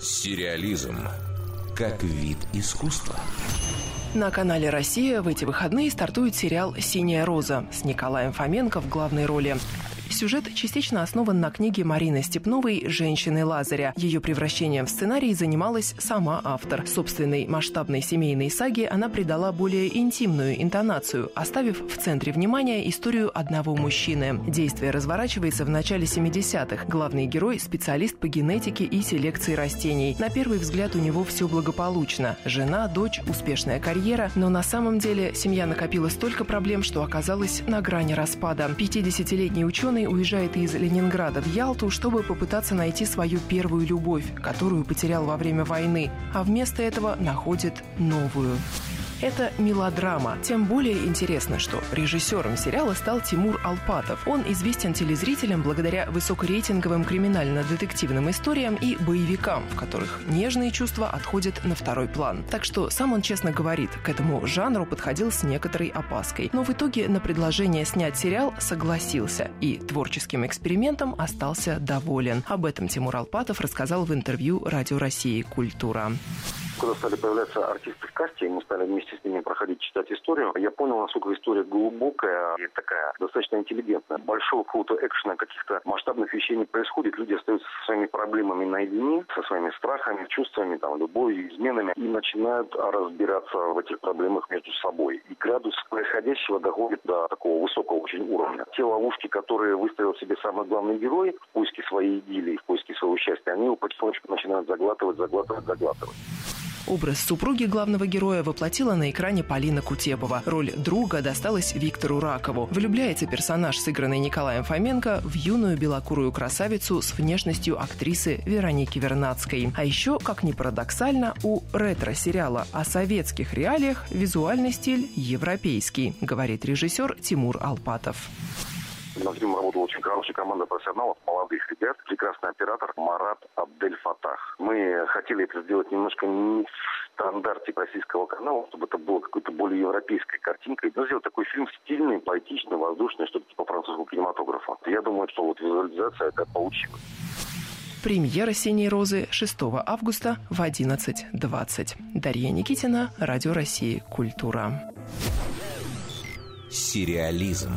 Сериализм как вид искусства. На канале «Россия» в эти выходные стартует сериал «Синяя роза» с Николаем Фоменко в главной роли. Сюжет частично основан на книге Марины Степновой «Женщины Лазаря». Ее превращением в сценарий занималась сама автор. Собственной масштабной семейной саге она придала более интимную интонацию, оставив в центре внимания историю одного мужчины. Действие разворачивается в начале 70-х. Главный герой – специалист по генетике и селекции растений. На первый взгляд у него все благополучно. Жена, дочь, успешная карьера. Но на самом деле семья накопила столько проблем, что оказалась на грани распада. 50-летний ученый Ученый уезжает из Ленинграда в Ялту, чтобы попытаться найти свою первую любовь, которую потерял во время войны, а вместо этого находит новую. Это мелодрама. Тем более интересно, что режиссером сериала стал Тимур Алпатов. Он известен телезрителям благодаря высокорейтинговым криминально-детективным историям и боевикам, в которых нежные чувства отходят на второй план. Так что сам он честно говорит, к этому жанру подходил с некоторой опаской. Но в итоге на предложение снять сериал согласился и творческим экспериментом остался доволен. Об этом Тимур Алпатов рассказал в интервью Радио России «Культура» когда стали появляться артисты в касте, и мы стали вместе с ними проходить, читать историю, я понял, насколько история глубокая и такая достаточно интеллигентная. Большого какого-то экшена, каких-то масштабных вещей не происходит. Люди остаются со своими проблемами наедине, со своими страхами, чувствами, там, любовью, изменами, и начинают разбираться в этих проблемах между собой. И градус происходящего доходит до такого высокого очень уровня. Те ловушки, которые выставил себе самый главный герой в поиске своей идиллии, в поиске своего счастья, они его потихонечку начинают заглатывать, заглатывать, заглатывать. Образ супруги главного героя воплотила на экране Полина Кутебова. Роль друга досталась Виктору Ракову. Влюбляется персонаж, сыгранный Николаем Фоменко, в юную белокурую красавицу с внешностью актрисы Вероники Вернадской. А еще, как ни парадоксально, у ретро-сериала о советских реалиях визуальный стиль европейский, говорит режиссер Тимур Алпатов. На фильме работала очень хорошая команда профессионалов, молодых ребят, прекрасный оператор Марат Абдель Фатах. Мы хотели это сделать немножко не в стандарте российского канала, чтобы это было какой-то более европейской картинкой. Но сделать такой фильм стильный, поэтичный, воздушный, что-то типа французского кинематографа. Я думаю, что вот визуализация это получилась. Премьера «Синей розы» 6 августа в 11.20. Дарья Никитина, Радио России «Культура». Сериализм.